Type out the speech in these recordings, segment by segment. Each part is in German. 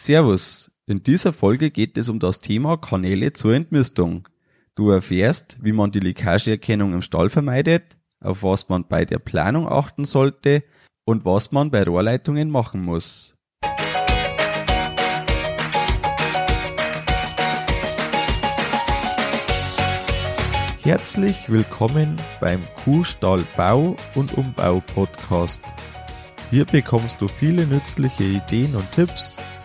Servus, in dieser Folge geht es um das Thema Kanäle zur Entmistung. Du erfährst, wie man die Leckageerkennung im Stall vermeidet, auf was man bei der Planung achten sollte und was man bei Rohrleitungen machen muss. Herzlich willkommen beim Kuhstall Bau und Umbau Podcast. Hier bekommst du viele nützliche Ideen und Tipps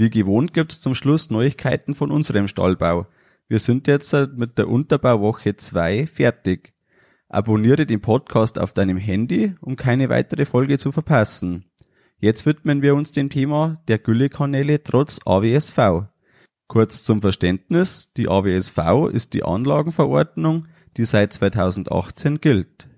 Wie gewohnt gibt's zum Schluss Neuigkeiten von unserem Stallbau. Wir sind jetzt mit der Unterbauwoche 2 fertig. Abonniere den Podcast auf deinem Handy, um keine weitere Folge zu verpassen. Jetzt widmen wir uns dem Thema der Güllekanäle trotz AWSV. Kurz zum Verständnis, die AWSV ist die Anlagenverordnung, die seit 2018 gilt.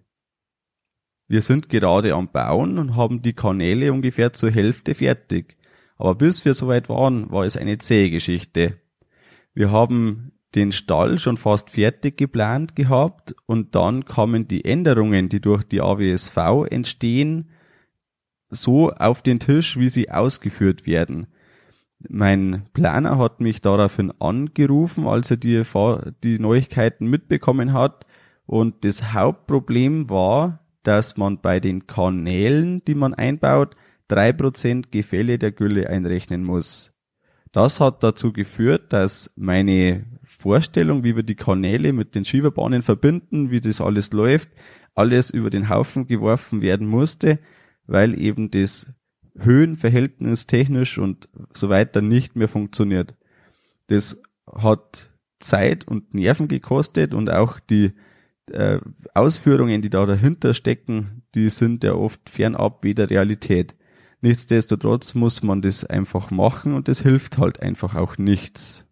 Wir sind gerade am Bauen und haben die Kanäle ungefähr zur Hälfte fertig. Aber bis wir soweit waren, war es eine zähe Geschichte. Wir haben den Stall schon fast fertig geplant gehabt und dann kamen die Änderungen, die durch die AWSV entstehen, so auf den Tisch, wie sie ausgeführt werden. Mein Planer hat mich daraufhin angerufen, als er die, die Neuigkeiten mitbekommen hat. Und das Hauptproblem war, dass man bei den Kanälen, die man einbaut, drei Prozent Gefälle der Gülle einrechnen muss. Das hat dazu geführt, dass meine Vorstellung, wie wir die Kanäle mit den Schieberbahnen verbinden, wie das alles läuft, alles über den Haufen geworfen werden musste, weil eben das Höhenverhältnis technisch und so weiter nicht mehr funktioniert. Das hat Zeit und Nerven gekostet und auch die äh, Ausführungen, die da dahinter stecken, die sind ja oft fernab wie der Realität. Nichtsdestotrotz muss man das einfach machen und das hilft halt einfach auch nichts.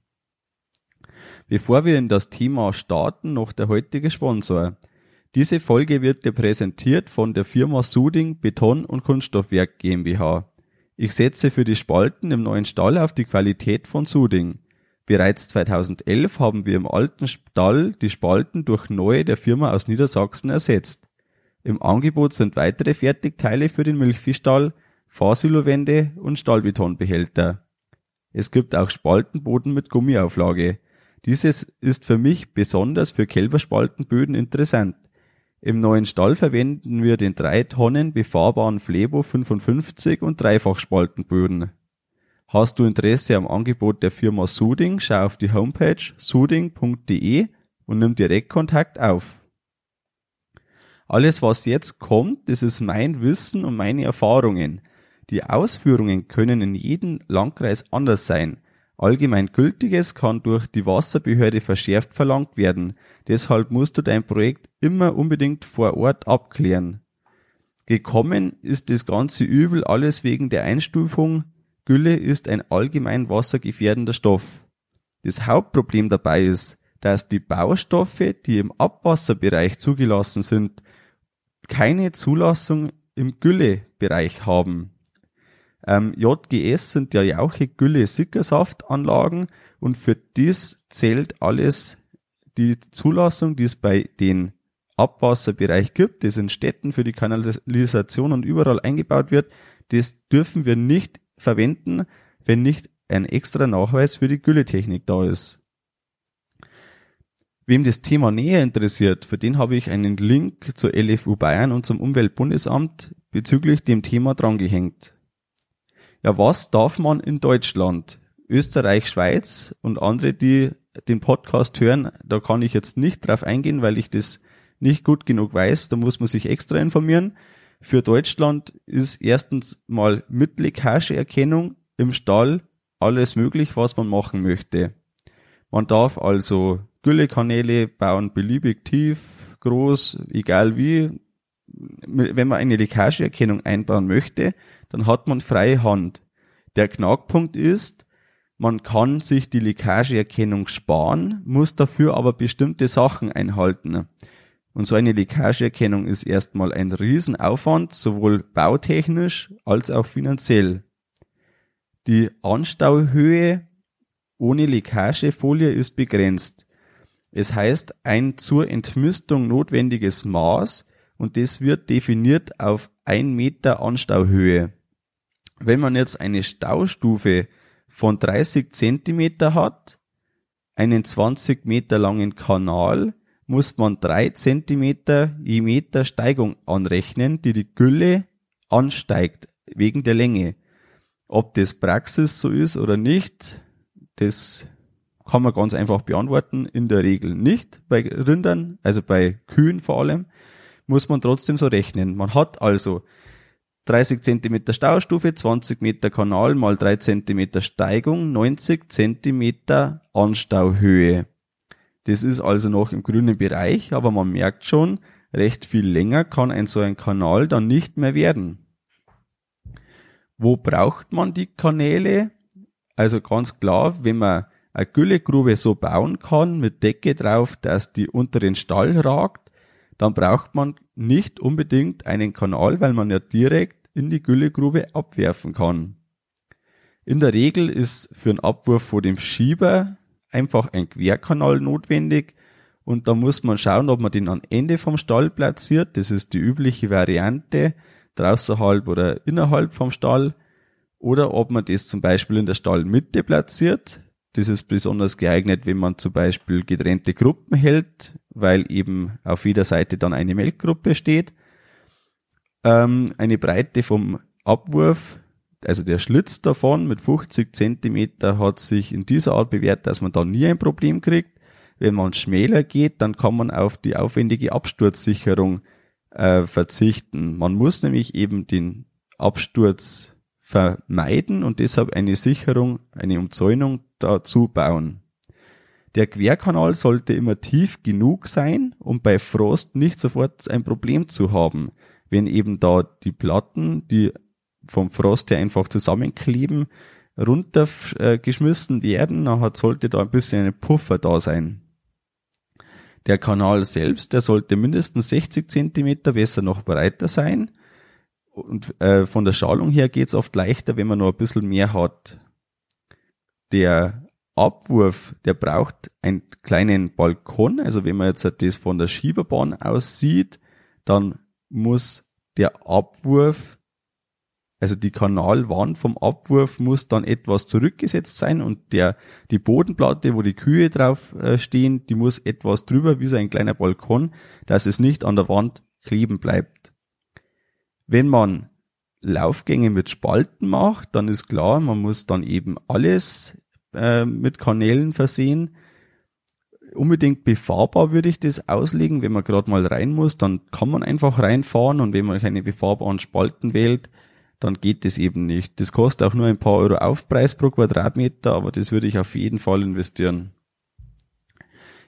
Bevor wir in das Thema starten, noch der heutige Sponsor. Diese Folge wird dir präsentiert von der Firma Suding Beton und Kunststoffwerk GmbH. Ich setze für die Spalten im neuen Stall auf die Qualität von Suding. Bereits 2011 haben wir im alten Stall die Spalten durch neue der Firma aus Niedersachsen ersetzt. Im Angebot sind weitere Fertigteile für den Milchviehstall, Fahrsilowände und Stallbetonbehälter. Es gibt auch Spaltenboden mit Gummiauflage. Dieses ist für mich besonders für Kälberspaltenböden interessant. Im neuen Stall verwenden wir den 3 Tonnen befahrbaren Flebo 55 und Dreifachspaltenböden. Hast du Interesse am Angebot der Firma Suding, schau auf die Homepage suding.de und nimm direkt Kontakt auf. Alles, was jetzt kommt, das ist mein Wissen und meine Erfahrungen. Die Ausführungen können in jedem Landkreis anders sein. Allgemein gültiges kann durch die Wasserbehörde verschärft verlangt werden. Deshalb musst du dein Projekt immer unbedingt vor Ort abklären. Gekommen ist das ganze Übel alles wegen der Einstufung. Gülle ist ein allgemein wassergefährdender Stoff. Das Hauptproblem dabei ist, dass die Baustoffe, die im Abwasserbereich zugelassen sind, keine Zulassung im Güllebereich haben. Ähm, JGS sind ja Jauche Gülle Sickersaftanlagen und für dies zählt alles die Zulassung, die es bei den Abwasserbereich gibt, das in Städten für die Kanalisation und überall eingebaut wird, das dürfen wir nicht verwenden, wenn nicht ein extra Nachweis für die Gülletechnik da ist. Wem das Thema näher interessiert, für den habe ich einen Link zur LFU Bayern und zum Umweltbundesamt bezüglich dem Thema drangehängt. Ja, was darf man in Deutschland, Österreich, Schweiz und andere, die den Podcast hören, da kann ich jetzt nicht drauf eingehen, weil ich das nicht gut genug weiß. Da muss man sich extra informieren. Für Deutschland ist erstens mal mit Leckageerkennung im Stall alles möglich, was man machen möchte. Man darf also Güllekanäle bauen, beliebig tief, groß, egal wie. Wenn man eine Leckageerkennung einbauen möchte, dann hat man freie Hand. Der Knackpunkt ist, Man kann sich die Leckageerkennung sparen, muss dafür aber bestimmte Sachen einhalten. Und so eine Leckageerkennung ist erstmal ein Riesenaufwand, sowohl bautechnisch als auch finanziell. Die Anstauhöhe ohne Leckagefolie ist begrenzt. Es heißt ein zur Entmistung notwendiges Maß und das wird definiert auf ein Meter Anstauhöhe. Wenn man jetzt eine Staustufe von 30 Zentimeter hat, einen 20 Meter langen Kanal, muss man drei Zentimeter je Meter Steigung anrechnen, die die Gülle ansteigt, wegen der Länge. Ob das Praxis so ist oder nicht, das kann man ganz einfach beantworten. In der Regel nicht. Bei Rindern, also bei Kühen vor allem, muss man trotzdem so rechnen. Man hat also 30 Zentimeter Staustufe, 20 Meter Kanal mal 3 Zentimeter Steigung, 90 Zentimeter Anstauhöhe. Das ist also noch im grünen Bereich, aber man merkt schon, recht viel länger kann ein so ein Kanal dann nicht mehr werden. Wo braucht man die Kanäle? Also ganz klar, wenn man eine Güllegrube so bauen kann mit Decke drauf, dass die unter den Stall ragt, dann braucht man nicht unbedingt einen Kanal, weil man ja direkt in die Güllegrube abwerfen kann. In der Regel ist für einen Abwurf vor dem Schieber einfach ein Querkanal notwendig und da muss man schauen, ob man den am Ende vom Stall platziert. Das ist die übliche Variante, draußerhalb oder innerhalb vom Stall. Oder ob man das zum Beispiel in der Stallmitte platziert. Das ist besonders geeignet, wenn man zum Beispiel getrennte Gruppen hält, weil eben auf jeder Seite dann eine Melkgruppe steht. Ähm, eine Breite vom Abwurf, also der Schlitz davon mit 50 Zentimeter hat sich in dieser Art bewährt, dass man da nie ein Problem kriegt. Wenn man schmäler geht, dann kann man auf die aufwendige Absturzsicherung äh, verzichten. Man muss nämlich eben den Absturz vermeiden und deshalb eine Sicherung, eine Umzäunung dazu bauen. Der Querkanal sollte immer tief genug sein, um bei Frost nicht sofort ein Problem zu haben. Wenn eben da die Platten, die vom Frost her einfach zusammenkleben, runtergeschmissen werden, dann sollte da ein bisschen ein Puffer da sein. Der Kanal selbst, der sollte mindestens 60 Zentimeter, besser noch breiter sein. Und äh, von der Schalung her geht's oft leichter, wenn man noch ein bisschen mehr hat. Der Abwurf, der braucht einen kleinen Balkon. Also wenn man jetzt das von der Schieberbahn aus sieht, dann muss der Abwurf, also die Kanalwand vom Abwurf muss dann etwas zurückgesetzt sein und der, die Bodenplatte, wo die Kühe drauf äh, stehen, die muss etwas drüber, wie so ein kleiner Balkon, dass es nicht an der Wand kleben bleibt. Wenn man Laufgänge mit Spalten macht, dann ist klar, man muss dann eben alles äh, mit Kanälen versehen. Unbedingt befahrbar würde ich das auslegen. Wenn man gerade mal rein muss, dann kann man einfach reinfahren und wenn man keine befahrbaren Spalten wählt, dann geht das eben nicht. Das kostet auch nur ein paar Euro Aufpreis pro Quadratmeter, aber das würde ich auf jeden Fall investieren.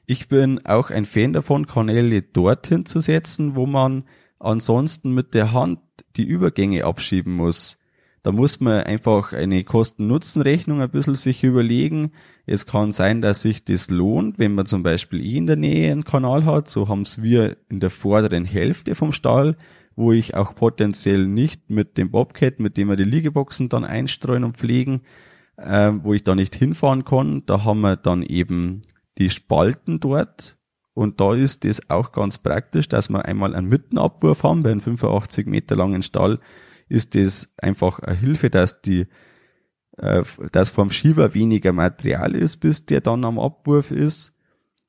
Ich bin auch ein Fan davon, Kanäle dorthin zu setzen, wo man ansonsten mit der Hand die Übergänge abschieben muss. Da muss man einfach eine Kosten-Nutzen-Rechnung ein bisschen sich überlegen. Es kann sein, dass sich das lohnt, wenn man zum Beispiel eh in der Nähe einen Kanal hat. So haben es wir in der vorderen Hälfte vom Stall, wo ich auch potenziell nicht mit dem Bobcat, mit dem wir die Liegeboxen dann einstreuen und pflegen, äh, wo ich da nicht hinfahren kann. Da haben wir dann eben die Spalten dort. Und da ist es auch ganz praktisch, dass wir einmal einen Mittenabwurf haben bei einem 85 Meter langen Stall ist das einfach eine Hilfe, dass die äh, dass vom Schieber weniger Material ist, bis der dann am Abwurf ist.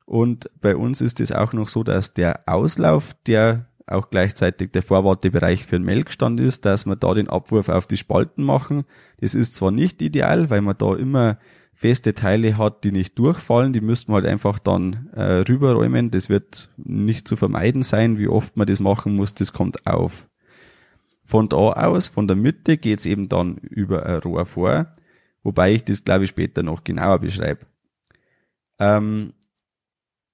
Und bei uns ist es auch noch so, dass der Auslauf, der auch gleichzeitig der Vorwartebereich für den Melkstand ist, dass wir da den Abwurf auf die Spalten machen. Das ist zwar nicht ideal, weil man da immer feste Teile hat, die nicht durchfallen, die müssten wir halt einfach dann äh, rüberräumen. Das wird nicht zu vermeiden sein. Wie oft man das machen muss, das kommt auf. Von da aus, von der Mitte geht's eben dann über ein Rohr vor, wobei ich das glaube ich später noch genauer beschreibe. Ähm,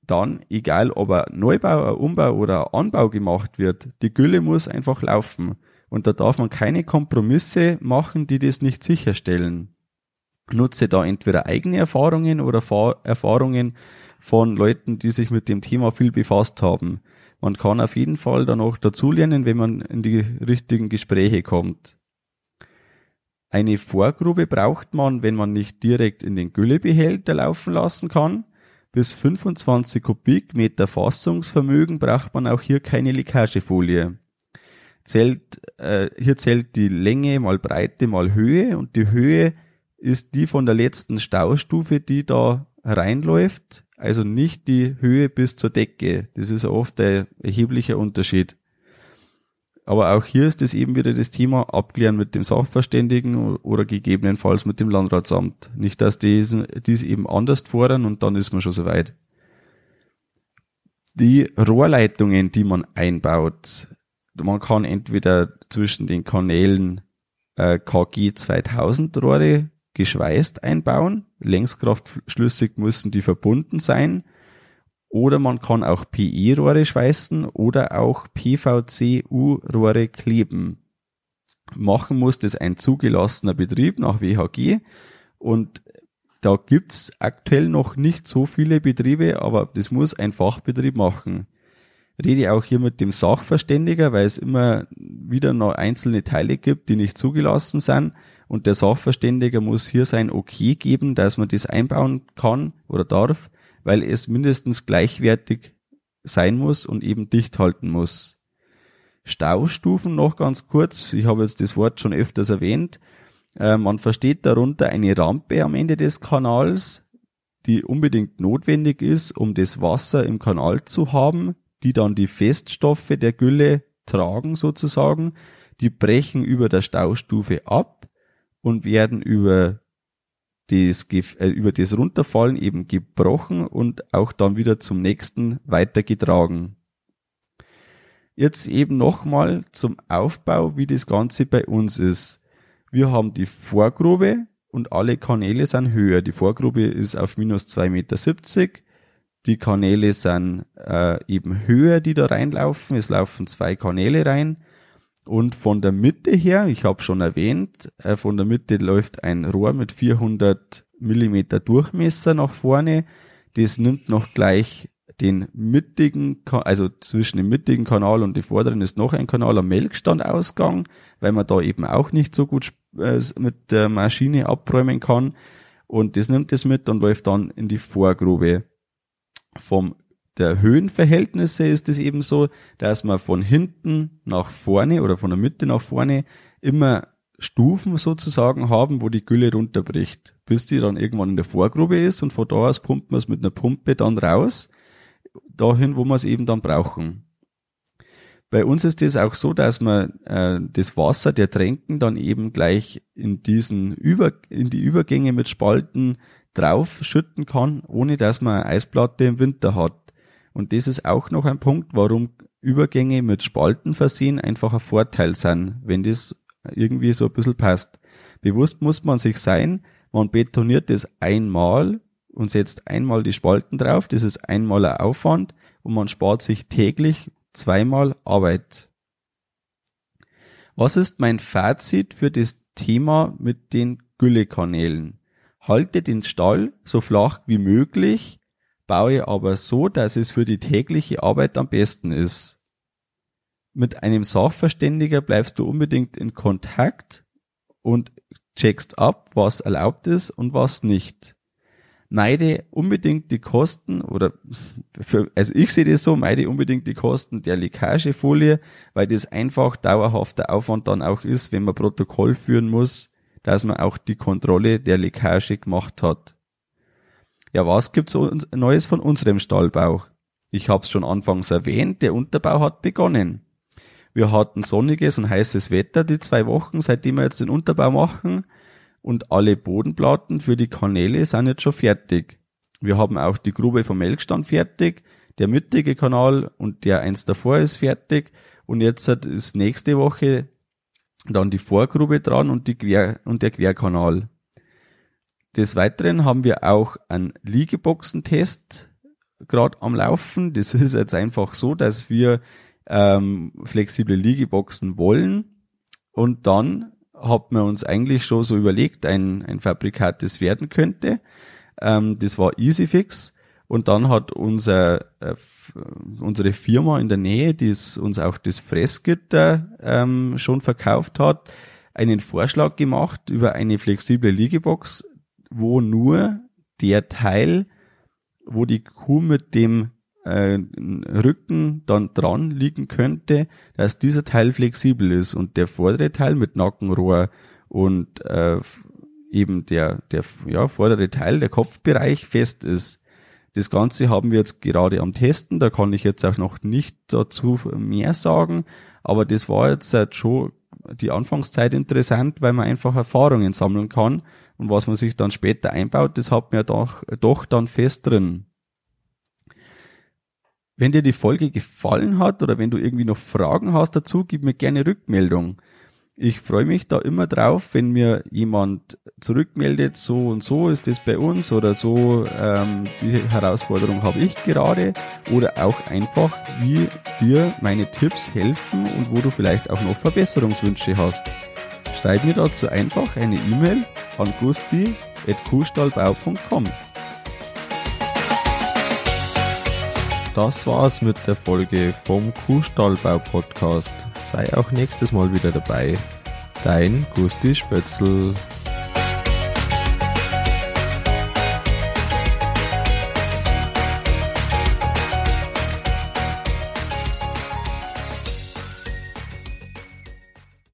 dann, egal ob ein Neubau, ein Umbau oder ein Anbau gemacht wird, die Gülle muss einfach laufen. Und da darf man keine Kompromisse machen, die das nicht sicherstellen. Nutze da entweder eigene Erfahrungen oder Erfahrungen von Leuten, die sich mit dem Thema viel befasst haben. Man kann auf jeden Fall dann auch dazulernen, wenn man in die richtigen Gespräche kommt. Eine Vorgrube braucht man, wenn man nicht direkt in den Güllebehälter laufen lassen kann. Bis 25 Kubikmeter Fassungsvermögen braucht man auch hier keine Leckagefolie. Zählt, äh, hier zählt die Länge mal Breite mal Höhe und die Höhe ist die von der letzten Staustufe, die da reinläuft, also nicht die Höhe bis zur Decke. Das ist oft ein erheblicher Unterschied. Aber auch hier ist es eben wieder das Thema abklären mit dem Sachverständigen oder gegebenenfalls mit dem Landratsamt. Nicht, dass die dies eben anders fordern und dann ist man schon soweit. Die Rohrleitungen, die man einbaut, man kann entweder zwischen den Kanälen äh, KG 2000 Rohre geschweißt einbauen. Längskraftschlüssig müssen die verbunden sein. Oder man kann auch PE-Rohre schweißen oder auch PVC-U-Rohre kleben. Machen muss das ein zugelassener Betrieb nach WHG und da gibt's aktuell noch nicht so viele Betriebe, aber das muss ein Fachbetrieb machen. Rede auch hier mit dem Sachverständiger, weil es immer wieder noch einzelne Teile gibt, die nicht zugelassen sind und der Sachverständiger muss hier sein Okay geben, dass man das einbauen kann oder darf, weil es mindestens gleichwertig sein muss und eben dicht halten muss. Staustufen noch ganz kurz, ich habe jetzt das Wort schon öfters erwähnt. Äh, man versteht darunter eine Rampe am Ende des Kanals, die unbedingt notwendig ist, um das Wasser im Kanal zu haben, die dann die Feststoffe der Gülle tragen sozusagen. Die brechen über der Staustufe ab und werden über das, äh, über das Runterfallen eben gebrochen und auch dann wieder zum nächsten weitergetragen. Jetzt eben nochmal zum Aufbau, wie das Ganze bei uns ist. Wir haben die Vorgrube und alle Kanäle sind höher. Die Vorgrube ist auf minus 2,70 Meter. Die Kanäle sind äh, eben höher, die da reinlaufen. Es laufen zwei Kanäle rein. Und von der Mitte her, ich habe schon erwähnt, äh, von der Mitte läuft ein Rohr mit 400 Millimeter Durchmesser nach vorne. Das nimmt noch gleich den mittigen, also zwischen dem mittigen Kanal und dem vorderen ist noch ein Kanal am Melkstandausgang, weil man da eben auch nicht so gut äh, mit der Maschine abräumen kann. Und das nimmt es mit und läuft dann in die Vorgrube. Vom der Höhenverhältnisse ist es eben so, dass man von hinten nach vorne oder von der Mitte nach vorne immer Stufen sozusagen haben, wo die Gülle runterbricht, bis die dann irgendwann in der Vorgrube ist und von da aus pumpt man es mit einer Pumpe dann raus, dahin, wo wir es eben dann brauchen. Bei uns ist es auch so, dass man äh, das Wasser der Tränken dann eben gleich in diesen Über in die Übergänge mit Spalten drauf schütten kann, ohne dass man eine Eisplatte im Winter hat. Und das ist auch noch ein Punkt, warum Übergänge mit Spalten versehen einfach ein Vorteil sind, wenn das irgendwie so ein bisschen passt. Bewusst muss man sich sein, man betoniert das einmal und setzt einmal die Spalten drauf, das ist einmal ein Aufwand und man spart sich täglich zweimal Arbeit. Was ist mein Fazit für das Thema mit den Güllekanälen? Halte den Stall so flach wie möglich, baue aber so, dass es für die tägliche Arbeit am besten ist. Mit einem Sachverständiger bleibst du unbedingt in Kontakt und checkst ab, was erlaubt ist und was nicht. Meide unbedingt die Kosten oder für, also ich sehe das so, meide unbedingt die Kosten der Leckagefolie, weil das einfach dauerhafter Aufwand dann auch ist, wenn man Protokoll führen muss, dass man auch die Kontrolle der Leckage gemacht hat. Ja, was gibt's Neues von unserem Stallbau? Ich habe es schon anfangs erwähnt, der Unterbau hat begonnen. Wir hatten sonniges und heißes Wetter die zwei Wochen, seitdem wir jetzt den Unterbau machen und alle Bodenplatten für die Kanäle sind jetzt schon fertig. Wir haben auch die Grube vom Melkstand fertig, der mittige Kanal und der eins davor ist fertig und jetzt ist nächste Woche dann die Vorgrube dran und die Quer und der Querkanal. Des Weiteren haben wir auch einen Liegeboxentest gerade am Laufen. Das ist jetzt einfach so, dass wir ähm, flexible Liegeboxen wollen und dann hat man uns eigentlich schon so überlegt, ein, ein Fabrikat, das werden könnte. Ähm, das war EasyFix. Und dann hat unser, äh, unsere Firma in der Nähe, die uns auch das Fressgitter ähm, schon verkauft hat, einen Vorschlag gemacht über eine flexible Liegebox, wo nur der Teil, wo die Kuh mit dem äh, Rücken dann dran liegen könnte, dass dieser Teil flexibel ist und der vordere Teil mit Nackenrohr und äh, eben der, der ja, vordere Teil, der Kopfbereich fest ist. Das Ganze haben wir jetzt gerade am Testen, da kann ich jetzt auch noch nicht dazu mehr sagen, aber das war jetzt halt schon die Anfangszeit interessant, weil man einfach Erfahrungen sammeln kann und was man sich dann später einbaut, das hat man ja doch, doch dann fest drin. Wenn dir die Folge gefallen hat oder wenn du irgendwie noch Fragen hast dazu, gib mir gerne Rückmeldung. Ich freue mich da immer drauf, wenn mir jemand zurückmeldet, so und so ist es bei uns oder so, ähm, die Herausforderung habe ich gerade oder auch einfach, wie dir meine Tipps helfen und wo du vielleicht auch noch Verbesserungswünsche hast. Schreib mir dazu einfach eine E-Mail an gusti.kuhstallbau.com. Das war's mit der Folge vom Kuhstallbau Podcast. Sei auch nächstes Mal wieder dabei. Dein Gusti Spötzl.